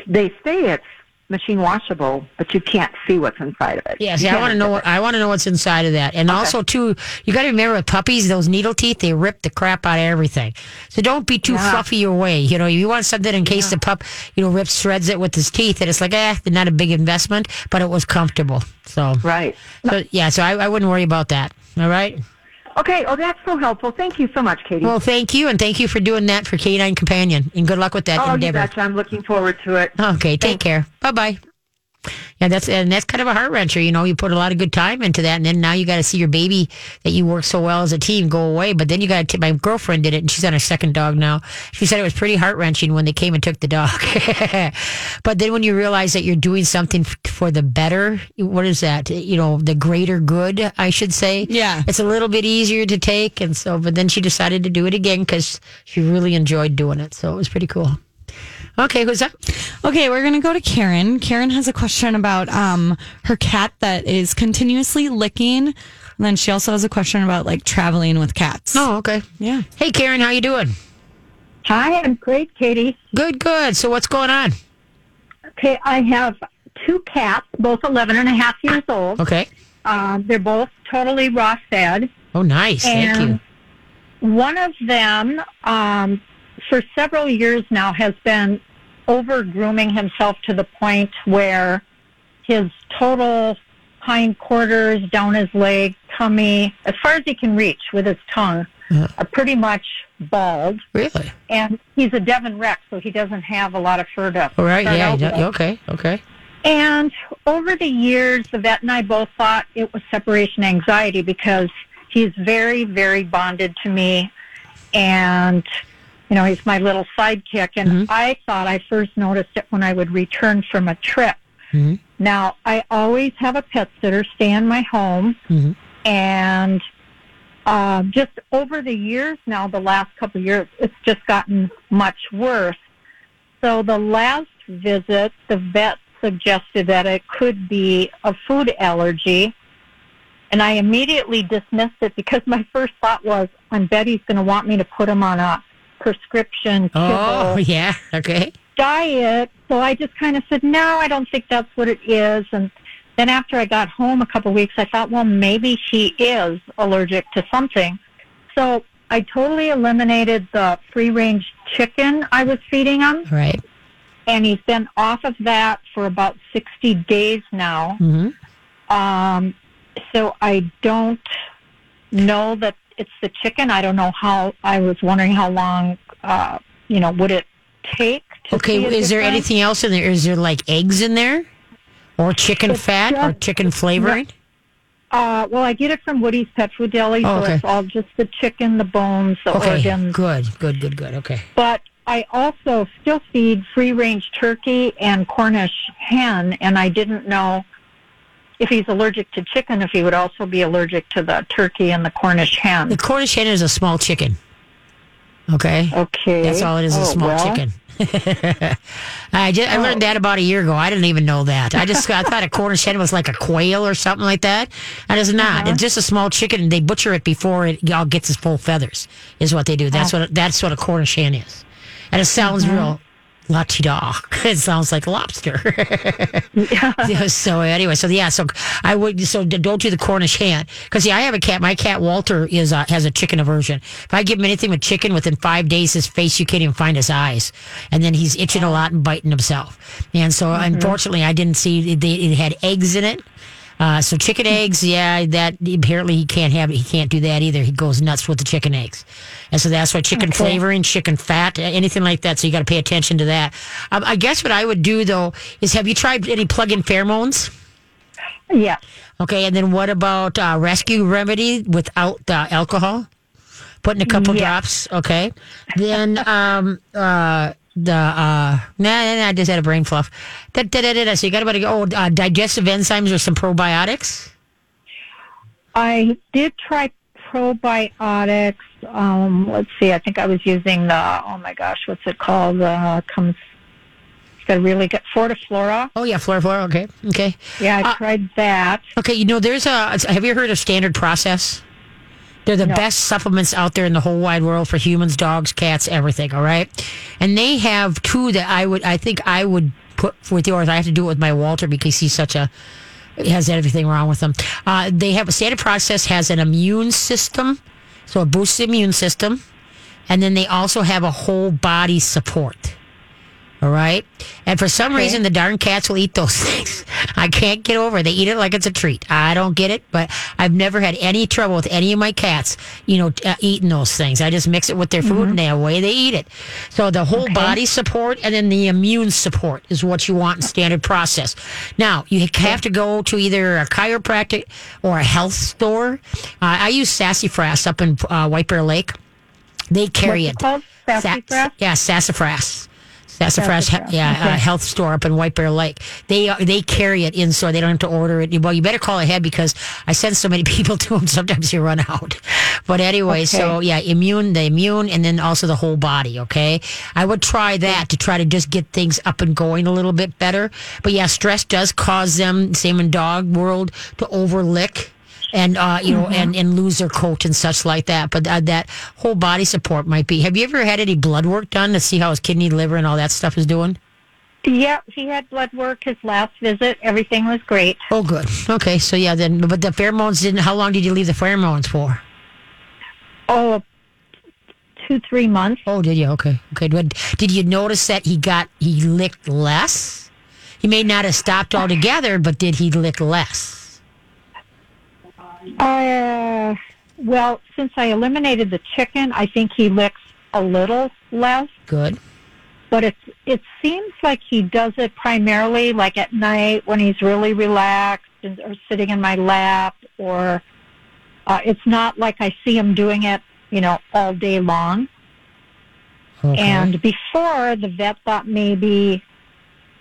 S4: They say it's machine washable, but you can't see what's inside of it.
S2: Yes, yeah, I want to know what I want to know what's inside of that, and also too, you got to remember with puppies, those needle teeth, they rip the crap out of everything. So don't be too
S4: Yeah.
S2: fluffy your way. You know, you want something in case the pup, you know, rips shreds it with his teeth, and it's like, eh, not a big investment, but it was comfortable. So.
S4: Right.
S2: so yeah, so I, I wouldn't worry about that. All right.
S4: Okay. Oh, that's so helpful. Thank you so much, Katie.
S2: Well, thank you, and thank you for doing that for Canine Companion, and good luck with that
S4: oh, you
S2: endeavor.
S4: betcha. I'm looking forward to it.
S2: Okay, take care. Bye bye. Yeah, that's and that's kind of a heart wrencher. You know, you put a lot of good time into that, and then now you got to see your baby that you work so well as a team go away. But then you got to. My girlfriend did it, and she's on her second dog now. She said it was pretty heart wrenching when they came and took the dog. but then when you realize that you're doing something for the better, what is that? You know, the greater good, I should say.
S3: Yeah.
S2: it's a little bit easier to take, and so. But then she decided to do it again because she really enjoyed doing it. So it was pretty cool. Okay, who's up?
S3: Okay, we're gonna go to Karen. Karen has a question about um her cat that is continuously licking. And then she also has a question about like traveling with cats.
S2: Oh, okay.
S3: Yeah.
S2: Hey, Karen, how you doing?
S5: Hi, I'm great, Katie.
S2: Good, good. So what's going on?
S5: Okay, I have two cats, both 11 and a half years old.
S2: Okay.
S5: Um, they're both totally raw fed.
S2: Oh, nice. Thank you.
S5: One of them, um, for several years now, has been over grooming himself to the point where his total hind quarters, down his leg, tummy, as far as he can reach with his tongue,
S2: Uh-huh.
S5: are pretty much bald.
S2: Really?
S5: And he's a Devon Rex, so he doesn't have a lot of fur to
S2: All right. Yeah. yeah. Okay. Okay.
S5: And over the years, the vet and I both thought it was separation anxiety because he's very, very bonded to me. And, you know, he's my little sidekick. And I thought I first noticed it when I would return from a trip.
S2: Mhm.
S5: Now, I always have a pet sitter stay in my home.
S2: Mhm.
S5: And um, just over the years now, the last couple of years, it's just gotten much worse. So the last visit, the vet suggested that it could be a food allergy. And I immediately dismissed it because my first thought was, I bet he's going to want me to put him on a prescription
S2: Oh, yeah. Okay.
S5: diet. So I just kind of said, no, I don't think that's what it is. And then after I got home a couple of weeks, I thought, well, maybe he is allergic to something. So I totally eliminated the free range chicken I was feeding him.
S2: Right.
S5: And he's been off of that for about 60 days now.
S2: hmm
S5: Um, so I don't know that it's the chicken. I don't know how, I was wondering how long, uh, you know, would it take to
S2: Okay. Is there
S5: difference?
S2: anything else in there? Is there like eggs in there, or chicken
S5: It's
S2: fat, or chicken flavoring?
S5: Uh, well, I get it from Woody's Pet Food Deli,
S2: Oh,
S5: so it's all just the chicken, the bones, the
S2: Okay.
S5: organs.
S2: Good. Good. Good. Good. Okay.
S5: But I also still feed free range turkey and Cornish hen, and I didn't know if he's allergic to chicken, if he would also be allergic to the turkey and the Cornish hen.
S2: The Cornish hen is a small chicken. Okay.
S5: Okay.
S2: That's all it is, a
S5: Oh,
S2: small
S5: well,
S2: chicken. I just, I learned that about a year ago. I didn't even know that. I just I thought a Cornish hen was like a quail or something like that. That is not.
S5: Uh-huh.
S2: It's just a small chicken, and they butcher it before it all gets its full feathers. Is what they do. That's
S5: Oh.
S2: what that's what a Cornish hen is, and it sounds
S5: Mm-hmm.
S2: real. La ti da. It sounds like lobster. Yeah, so anyway, so yeah, so I would so don't do the Cornish hen because yeah, I have a cat. My cat Walter is uh, has a chicken aversion. If I give him anything with chicken, within five days, his face you can't even find his eyes, and then he's itching a lot and biting himself. And so unfortunately, I didn't see it, it had eggs in it. Uh, so chicken eggs, yeah, that apparently he can't have it. He can't do that either. He goes nuts with the chicken eggs, and so that's why chicken flavoring, chicken fat, anything like that. So you got to pay attention to that. Um, I guess what I would do though is, have you tried any plug-in pheromones?
S5: Yeah.
S2: Okay, and then what about uh, rescue remedy without uh, alcohol? Putting a couple
S5: Yeah.
S2: drops. Okay, then um uh the uh nah, nah, nah I just had a brain fluff. Da, da, da, da, da. So you got about to go oh, uh, digestive enzymes or some probiotics.
S5: I did try probiotics. Um, let's see. I think I was using the, oh my gosh, what's it called? Uh, comes, it's got really good, Fortiflora.
S2: Oh yeah, flora flora. Okay, okay,
S5: Yeah, I
S2: Uh,
S5: tried that.
S2: okay. You know, there's a. Have you heard of Standard Process? They're the
S5: No.
S2: best supplements out there in the whole wide world for humans, dogs, cats, everything. All right, and they have two that I would. I think I would put with yours. I have to do it with my Walter because he's such a. He has everything wrong with him. Uh, they have a standard process has an immune system, so it boosts the immune system, and then they also have a whole body support. All right. And for some reason, the darn cats will eat those things. I can't get over it. They eat it like it's a treat. I don't get it, but I've never had any trouble with any of my cats, you know, uh, eating those things. I just mix it with their food and they away they eat it. So the whole body support and then the immune support is what you want in standard process. Now, you have to go to either a chiropractic or a health store. Uh, I use Sassafras up in uh, White Bear Lake. They carry
S5: What's
S2: it.
S5: it? Sassafras?
S2: yeah, sassafras. Sassafras,
S5: Sassafras,
S2: yeah,
S5: okay.
S2: uh, health store up in White Bear Lake. They uh, they carry it in store. They don't have to order it. Well, you better call ahead because I send so many people to them. Sometimes you run out. But anyway, so yeah, immune, the immune, and then also the whole body. Okay, I would try that to try to just get things up and going a little bit better. But yeah, stress does cause them, same in dog world, to overlick and uh, you know, and, and lose their coat and such like that. But uh, that whole body support might be. Have you ever had any blood work done to see how his kidney, liver, and all that stuff is doing?
S5: Yeah, he had blood work his last visit. Everything was great.
S2: Oh, good. Okay, so yeah, then, but the pheromones didn't. How long did you leave the pheromones for?
S5: Oh, two, three months.
S2: Oh, did you? Okay, okay. Did, did you notice that he got he licked less? He may not have stopped altogether, but did he lick less?
S5: Uh, well, since I eliminated the chicken, I think he licks a little less.
S2: Good.
S5: but it's it seems like he does it primarily like at night when he's really relaxed and, or sitting in my lap or uh, it's not like I see him doing it you know all day long
S2: Okay.
S5: and before the vet thought maybe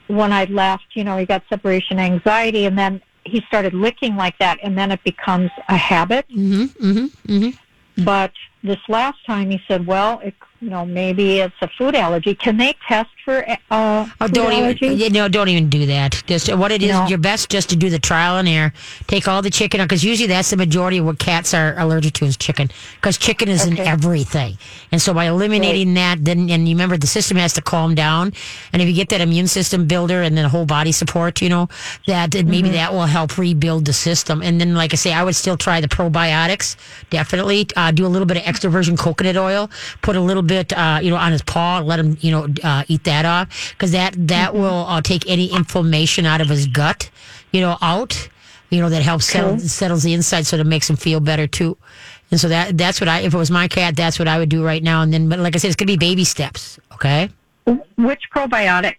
S5: when I left you know he got separation anxiety and then he started licking like that and then it becomes a habit
S2: Mm-hmm. Mm-hmm. Mm-hmm.
S5: but this last time he said, well, it, you know, maybe it's a food allergy. Can they test for uh,
S2: Oh, don't
S5: allergy?
S2: even, you know, don't even do that. Just what it is,
S5: No.
S2: your best just to do the trial and error. Take all the chicken out because usually that's the majority of what cats are allergic to is chicken because chicken is in everything. And so by eliminating that, then and you remember the system has to calm down. And if you get that immune system builder and then whole body support, you know, that maybe
S5: Mm-hmm.
S2: that will help rebuild the system. And then, like I say, I would still try the probiotics. Definitely uh, do a little bit of extra virgin coconut oil. Put a little bit, uh, you know, on his paw. Let him, you know, uh, eat that off because that that
S5: Mm-hmm.
S2: will uh, take any inflammation out of his gut, you know, out. You know that helps settle, settles the inside, so it makes him feel better too. And so that that's what I. If it was my cat, that's what I would do right now. And then, but like I said, it's gonna be baby steps. Okay.
S5: Which probiotics?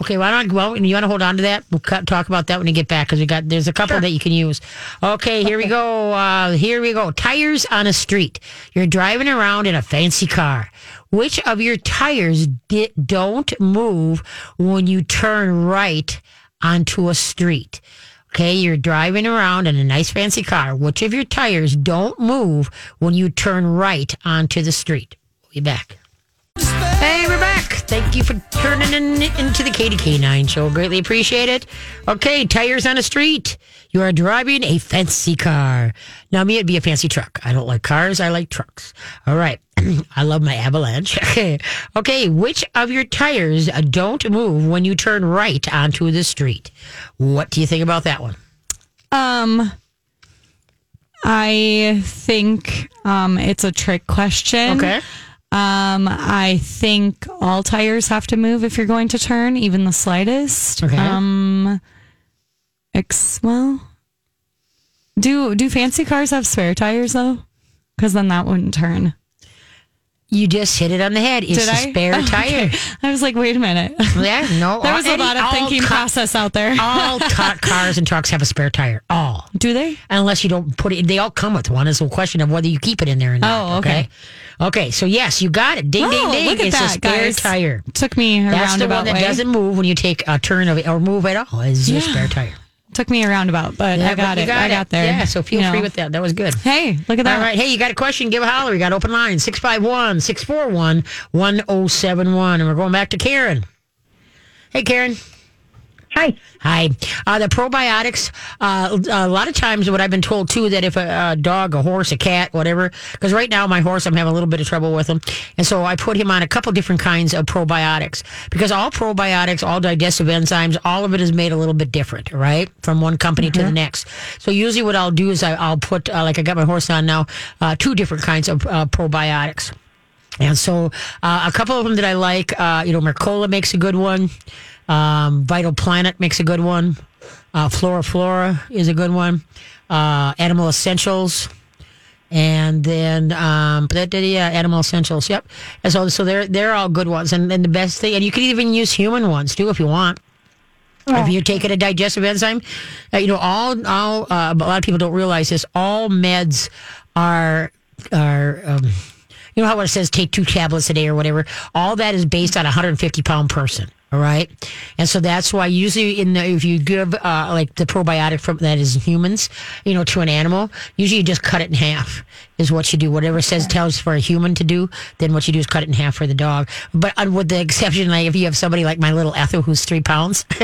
S2: Okay, why don't well you want to hold on to that? We'll cut, talk about that when you get back because we got there's a couple that you can use. Okay, here we go. Uh, here we go. Tires on a street. You're driving around in a fancy car. Which of your tires di- don't move when you turn right onto a street? Okay, you're driving around in a nice fancy car. Which of your tires don't move when you turn right onto the street? We'll be back. Hey, back. Thank you for turning in into the Katie K9 show. Greatly appreciate it. Okay, tires on a street. You are driving a fancy car. Now, me, it'd be a fancy truck. I don't like cars. I like trucks. All right. I love my Avalanche. Okay. Okay. Which of your tires don't move when you turn right onto the street? What do you think about that one?
S3: Um, I think um, it's a trick question.
S2: Okay.
S3: Um, I think all tires have to move if you're going to turn, even the slightest.
S2: Okay.
S3: Um, ex- well, do do fancy cars have spare tires though? Because then that wouldn't turn.
S2: You just hit it on the head. It's
S3: Did
S2: a
S3: I?
S2: spare
S3: Oh,
S2: tire.
S3: okay. I was like, wait a minute.
S2: Yeah, no.
S3: There was a
S2: any-
S3: lot of
S2: all
S3: thinking
S2: ca-
S3: process out there.
S2: all ca- cars and trucks have a spare tire. All.
S3: Do they?
S2: Unless you don't put it, they all come with one. It's a question of whether you keep it in there or not.
S3: Oh, okay.
S2: Okay, so yes, you got it. Ding, ding,
S3: Oh,
S2: ding.
S3: look at
S2: it's a spare tire.
S3: Took me a
S2: That's the
S3: roundabout
S2: one that
S3: way.
S2: doesn't move when you take a turn of it or move at all. Is your
S3: Yeah.
S2: spare tire.
S3: Took me a roundabout, but
S2: Yeah,
S3: I got
S2: but
S3: it.
S2: you
S3: I got there.
S2: Yeah, so feel
S3: You
S2: free
S3: know.
S2: with that. That was good.
S3: Hey, look at that.
S2: All right. Hey, you got a question? Give a holler. We got open line 651 641 1071. And we're going back to Karen. Hey, Karen.
S5: Hi.
S2: Hi. Uh, the probiotics, uh, a lot of times what I've been told too, that if a, a dog, a horse, a cat, whatever, because right now my horse, I'm having a little bit of trouble with him. And so I put him on a couple different kinds of probiotics because all probiotics, all digestive enzymes, all of it is made a little bit different, right? From one company to the next. So usually what I'll do is I, I'll put, uh, like I got my horse on now, uh, two different kinds of uh, probiotics. And so uh, a couple of them that I like, uh, you know, Mercola makes a good one. Um, Vital Planet makes a good one. Uh, Flora Flora is a good one. Uh, Animal Essentials. And then, um, yeah, Animal Essentials. Yep. And so, so they're, they're all good ones. And then the best thing, and you can even use human ones too if you want. If you're taking a digestive enzyme, uh, you know, all, all, uh, a lot of people don't realize this. All meds are, are, um, you know how it says take two tablets a day or whatever. All that is based on a 150 pound person. Right, and so that's why usually in the, if you give uh, like the probiotic from that is humans, you know, to an animal, usually you just cut it in half is what you do. Whatever it says tells for a human to do, then what you do is cut it in half for the dog. But uh, with the exception, like if you have somebody like my little Ethel who's three pounds,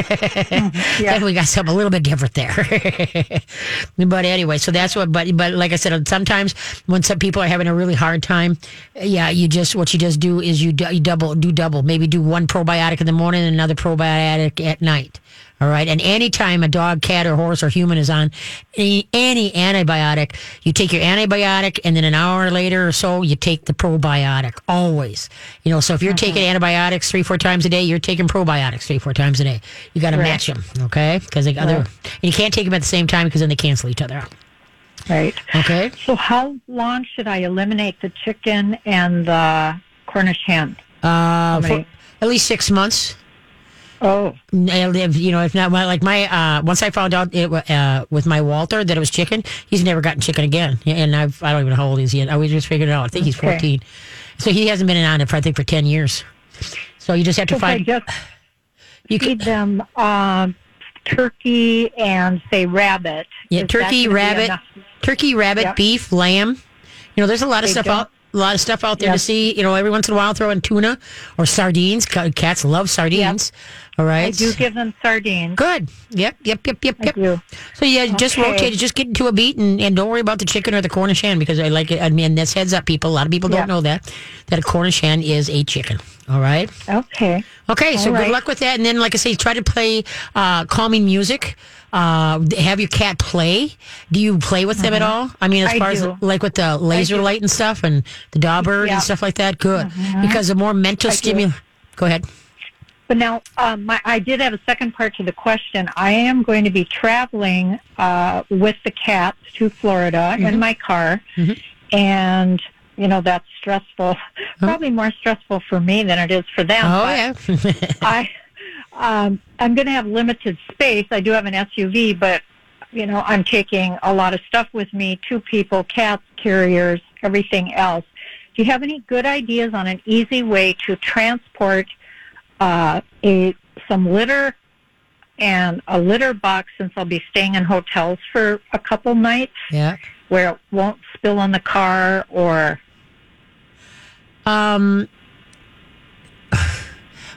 S2: then we got something a little bit different there. but anyway, so that's what. But but like I said, sometimes when some people are having a really hard time, yeah, you just what you just do is you, you double do double. Maybe do one probiotic in the morning and another probiotic at night. All right, and anytime a dog, cat, or horse or human is on any, any antibiotic, you take your antibiotic, and then an hour later or so, you take the probiotic. Always, you know. So if you're taking antibiotics three, four times a day, you're taking probiotics three, four times a day. You got to match them, okay? Because they other, and you can't take them at the same time because then they cancel each other out.
S5: Right.
S2: Okay.
S5: So how long should I eliminate the chicken and the Cornish hen?
S2: Uh, for at least six months.
S5: Oh,
S2: And if, you know, if not, well, like my, uh, once I found out it, uh, with my Walter that it was chicken, he's never gotten chicken again. And I've, I don't even know how old he is yet. I was just figured it out. I think he's
S5: Okay.
S2: 14. So he hasn't been on it for, I think, for 10 years. So you just have to
S5: I
S2: find,
S5: just
S2: you
S5: feed
S2: can,
S5: them um, turkey and say rabbit.
S2: yeah, turkey, rabbit, turkey, rabbit,
S5: Yep.
S2: beef, lamb, You know, there's a lot of
S5: They
S2: stuff
S5: don't-
S2: out. A lot of stuff out there to see. You know, every once in a while, throw in tuna or sardines. Cats love sardines. All right.
S5: I do give them sardines.
S2: Good. Yep. Yep. Yep. Yep.
S5: I
S2: Yep.
S5: do.
S2: So yeah, just
S5: Okay.
S2: rotate it. Just get into a beat, and, and don't worry about the chicken or the Cornish hen because I like it. I mean, that's heads up, people. A lot of people don't
S5: Yeah.
S2: know that that a Cornish hen is a chicken. All right.
S5: Okay.
S2: Okay. so
S5: All
S2: good
S5: right.
S2: luck with that. And then, like I say, try to play uh, calming music. Uh, have your cat play. Do you play with them at all? I mean, as
S5: Mm-hmm. I
S2: far
S5: do.
S2: as like with the laser
S5: do.
S2: light and stuff, and the Da Bird
S5: Yeah.
S2: and stuff like that. Good, because the more mental stimulus. Go ahead.
S5: But now, um, my, I did have a second part to the question. I am going to be traveling uh, with the cats to Florida
S2: Mm-hmm.
S5: in my car, and you know that's stressful. Probably more stressful for me than it is for them.
S2: Oh
S5: but
S2: yeah.
S5: I, um, I'm going to have limited space. I do have an SUV, but you know I'm taking a lot of stuff with me: two people, cats, carriers, everything else. Do you have any good ideas on an easy way to transport uh, a some litter and a litter box since I'll be staying in hotels for a couple nights
S2: yeah.
S5: where it won't spill on the car or
S2: Um.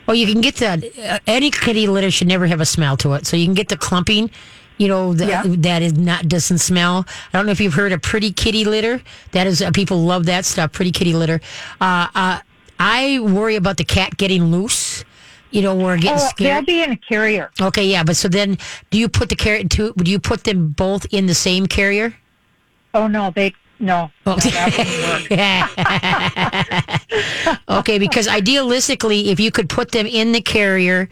S2: Well, you can get that. Uh, any kitty litter should never have a smell to it. So you can get the clumping, you know, the,
S5: Yeah.
S2: that is not doesn't smell. I don't know if you've heard of pretty kitty litter. That is uh, people love that stuff. Pretty kitty litter. Uh, uh, I worry about the cat getting loose. You know, we're getting
S5: oh, they'll be in a carrier.
S2: Okay, yeah, but so then, do you put the carrier? To, do you put them both in the same carrier?
S5: Oh no, they no.
S2: Oh.
S5: no, that wouldn't work.
S2: okay, because idealistically, if you could put them in the carrier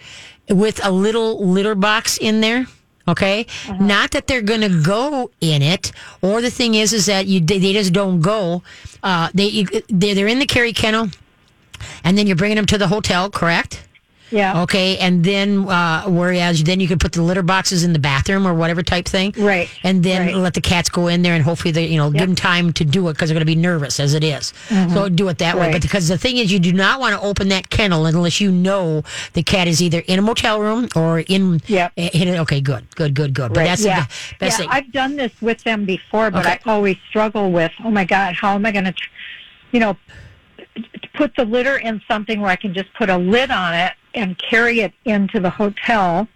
S2: with a little litter box in there, okay, not that they're going to go in it, or the thing is, is that you they, they just don't go. Uh, they you, they're, they're in the carry kennel, and then you're bringing them to the hotel, correct?
S5: Yeah.
S2: Okay, and then uh, whereas then you could put the litter boxes in the bathroom or whatever type thing,
S5: Right,
S2: And then
S5: right.
S2: let the cats go in there and hopefully they you know give them time to do it because they're going to be nervous as it is. So do it that way.
S5: Mm-hmm.
S2: But because the thing is, you do not want to open that kennel unless you know the cat is either in a motel room or in. Yeah. Okay, good, good, good, good. But
S5: Right.
S2: that's
S5: yeah.
S2: the best
S5: yeah,
S2: thing.
S5: I've done this with them before, but
S2: Okay.
S5: I always struggle with, oh my God, how am I going to, you know, put the litter in something where I can just put a lid on it and carry it into the hotel,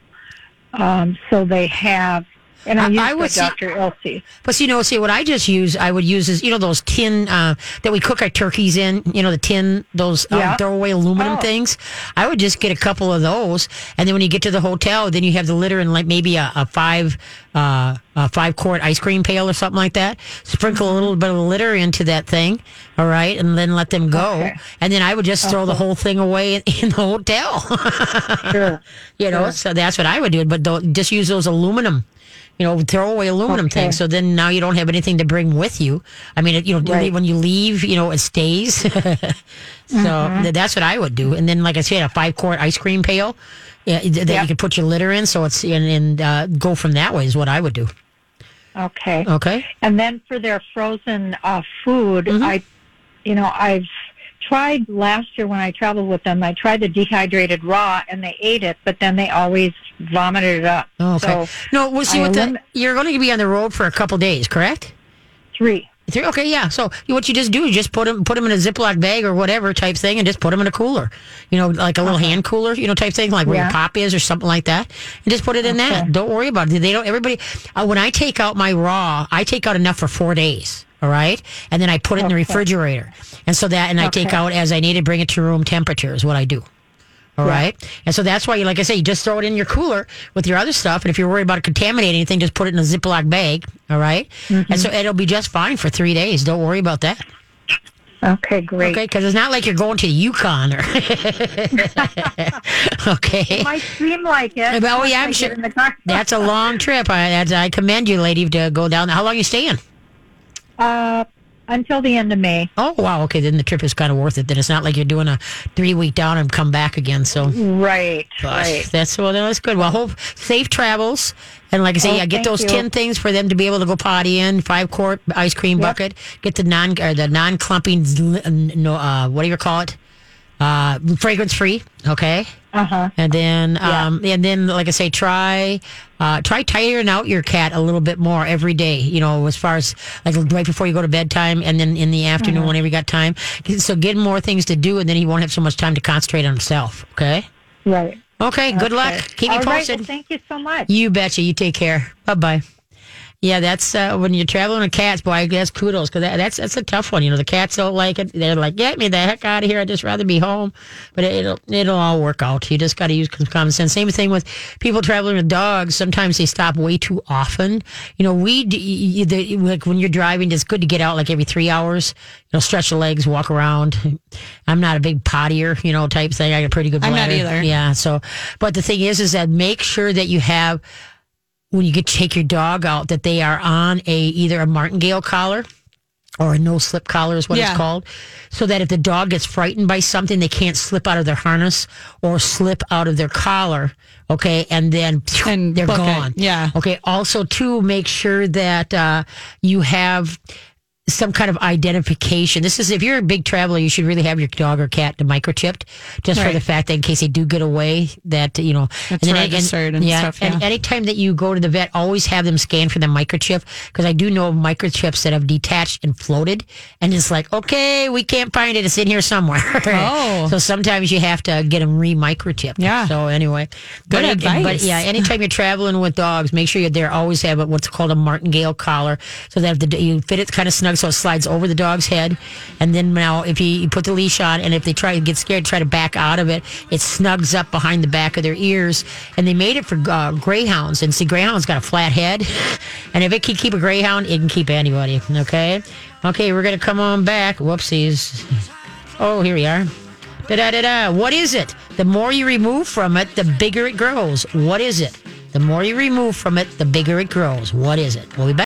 S5: um, so they have. And I,
S2: I-
S5: use
S2: I would
S5: Dr. Elsey.
S2: But you know, see what I just use, I would use is you know those tin uh, that we cook our turkeys in. You know the tin, those um,
S5: Yeah.
S2: throwaway aluminum
S5: Oh.
S2: things. I would just get a couple of those, and then when you get to the hotel, then you have the litter and like maybe a, a five uh, a five quart ice cream pail or something like that. Sprinkle a little bit of litter into that thing, all right, and then let them go.
S5: Okay.
S2: And then I would just throw the whole thing away in, in the hotel.
S5: Sure.
S2: you know, so that's what I would do. But don't, just use those aluminum, you know, throw away aluminum
S5: Okay.
S2: things. So then now you don't have anything to bring with you. I mean, it, you know,
S5: Right.
S2: when you leave, you know, it stays. so
S5: Mm-hmm.
S2: th- that's what I would do. And then, like I said, a five quart ice cream pail yeah, that you
S5: Yep.
S2: could put your litter in. So it's and, and uh, go from that way is what I would do.
S5: Okay.
S2: Okay.
S5: And then for their frozen uh, food,
S2: Mm-hmm.
S5: I, you know, I've tried last year when I traveled with them. I tried the dehydrated raw, and they ate it, but then they always vomited it up.
S2: Oh, Okay.
S5: So
S2: no, we'll see
S5: I
S2: what the,
S5: elim-
S2: you're going to be on the road for a couple days, correct?
S5: three.
S2: Three- Okay, yeah. So what you just do is just put them put them in a Ziploc bag or whatever type thing, and just put them in a cooler. You know, like a little hand cooler, you know, type thing, like where your
S5: Uh-huh.
S2: Pop is or something like that, and just put it in that. Don't worry about it. They don't. Everybody, uh, when I take out my raw, I take out enough for four days. All right, and then I put it in the refrigerator, and so that, and I take out as I need to bring it to room temperature is what I do. All right, And so that's why, you like I say, you just throw it in your cooler with your other stuff. And if you're worried about contaminating anything, just put it in a Ziploc bag. All right?
S5: Mm-hmm.
S2: And so it'll be just fine for three days. Don't worry about that.
S5: Okay, great.
S2: Okay? Because it's not like you're going to the Yukon or. okay.
S5: Might seem like it.
S2: Oh, yeah, I'm sure.
S5: in the car.
S2: That's a long trip. I, that's, I commend you, lady, to go down. How long you staying?
S5: Uh, until the end of May.
S2: Oh, wow. Okay. Then the trip is kind of worth it. Then it's not like you're doing a three week down and come back again. So.
S5: Right.
S2: Gosh,
S5: Right.
S2: that's well, that's good. Well, hope safe travels, and like I say,
S5: Oh,
S2: yeah, get those
S5: you.
S2: tin things for them to be able to go potty in. Five quart ice cream
S5: Yep.
S2: bucket. Get the non or the non clumping. No, uh, what do you call it? Uh, fragrance free. Okay.
S5: Uh huh.
S2: And then, um, and then, like I say, try, uh, try tiring out your cat a little bit more every day. You know, as far as like right before you go to bedtime, and then in the afternoon
S5: Mm-hmm.
S2: whenever you got time. So get more things to do, and then he won't have so much time to concentrate on himself. Okay.
S5: Right.
S2: Okay. Good luck. Keep me
S5: All right,
S2: posted.
S5: well, thank you so much.
S2: You betcha. You take care. Bye bye. Yeah, that's uh, when you're traveling with cats, boy. That's kudos because that, that's that's a tough one. You know, the cats don't like it. They're like, "Get me the heck out of here! I'd just rather be home." But it, it'll it'll all work out. You just got to use common sense. Same thing with people traveling with dogs. Sometimes they stop way too often. You know, we d- y- y- the, like when you're driving, it's good to get out like every three hours. You know, stretch the legs, walk around. I'm not a big pottier, you know, type thing. I got a pretty good.
S3: I'm not either.
S2: Yeah. So, but the thing is, is that make sure that you have when you get to take your dog out that they are on a either a martingale collar or a no slip collar is what
S3: Yeah.
S2: it's called so that if the dog gets frightened by something they can't slip out of their harness or slip out of their collar okay and then
S3: And
S2: they're
S3: book it.
S2: gone
S3: Yeah.
S2: okay also to make sure that uh, you have some kind of identification. This is if you're a big traveler, you should really have your dog or cat microchipped, just for the fact that in case they do get away, that you know,
S3: It's registered and stuff, Yeah.
S2: And
S3: yeah.
S2: anytime that you go to the vet, always have them scan for the microchip because I do know of microchips that have detached and floated, and it's like, okay, we can't find it; it's in here somewhere.
S3: Oh.
S2: so sometimes you have to get them re-microchipped.
S3: Yeah.
S2: So anyway,
S3: Good
S2: but, But yeah, anytime you're traveling with dogs, make sure you're there. Always have what's called a martingale collar, so that if the you fit it kind of snug, so it slides over the dog's head, and then now if you, put the leash on, and if they try to get scared, try to back out of it, it snugs up behind the back of their ears. And they made it for uh, greyhounds, and see, greyhounds got a flat head, and if it can keep a greyhound, it can keep anybody. Okay, okay, we're gonna come on back. Whoopsies. Oh, here we are. Da da da da. What is it? The more you remove from it, the bigger it grows. What is it? The more you remove from it, the bigger it grows. What is it? We'll be back.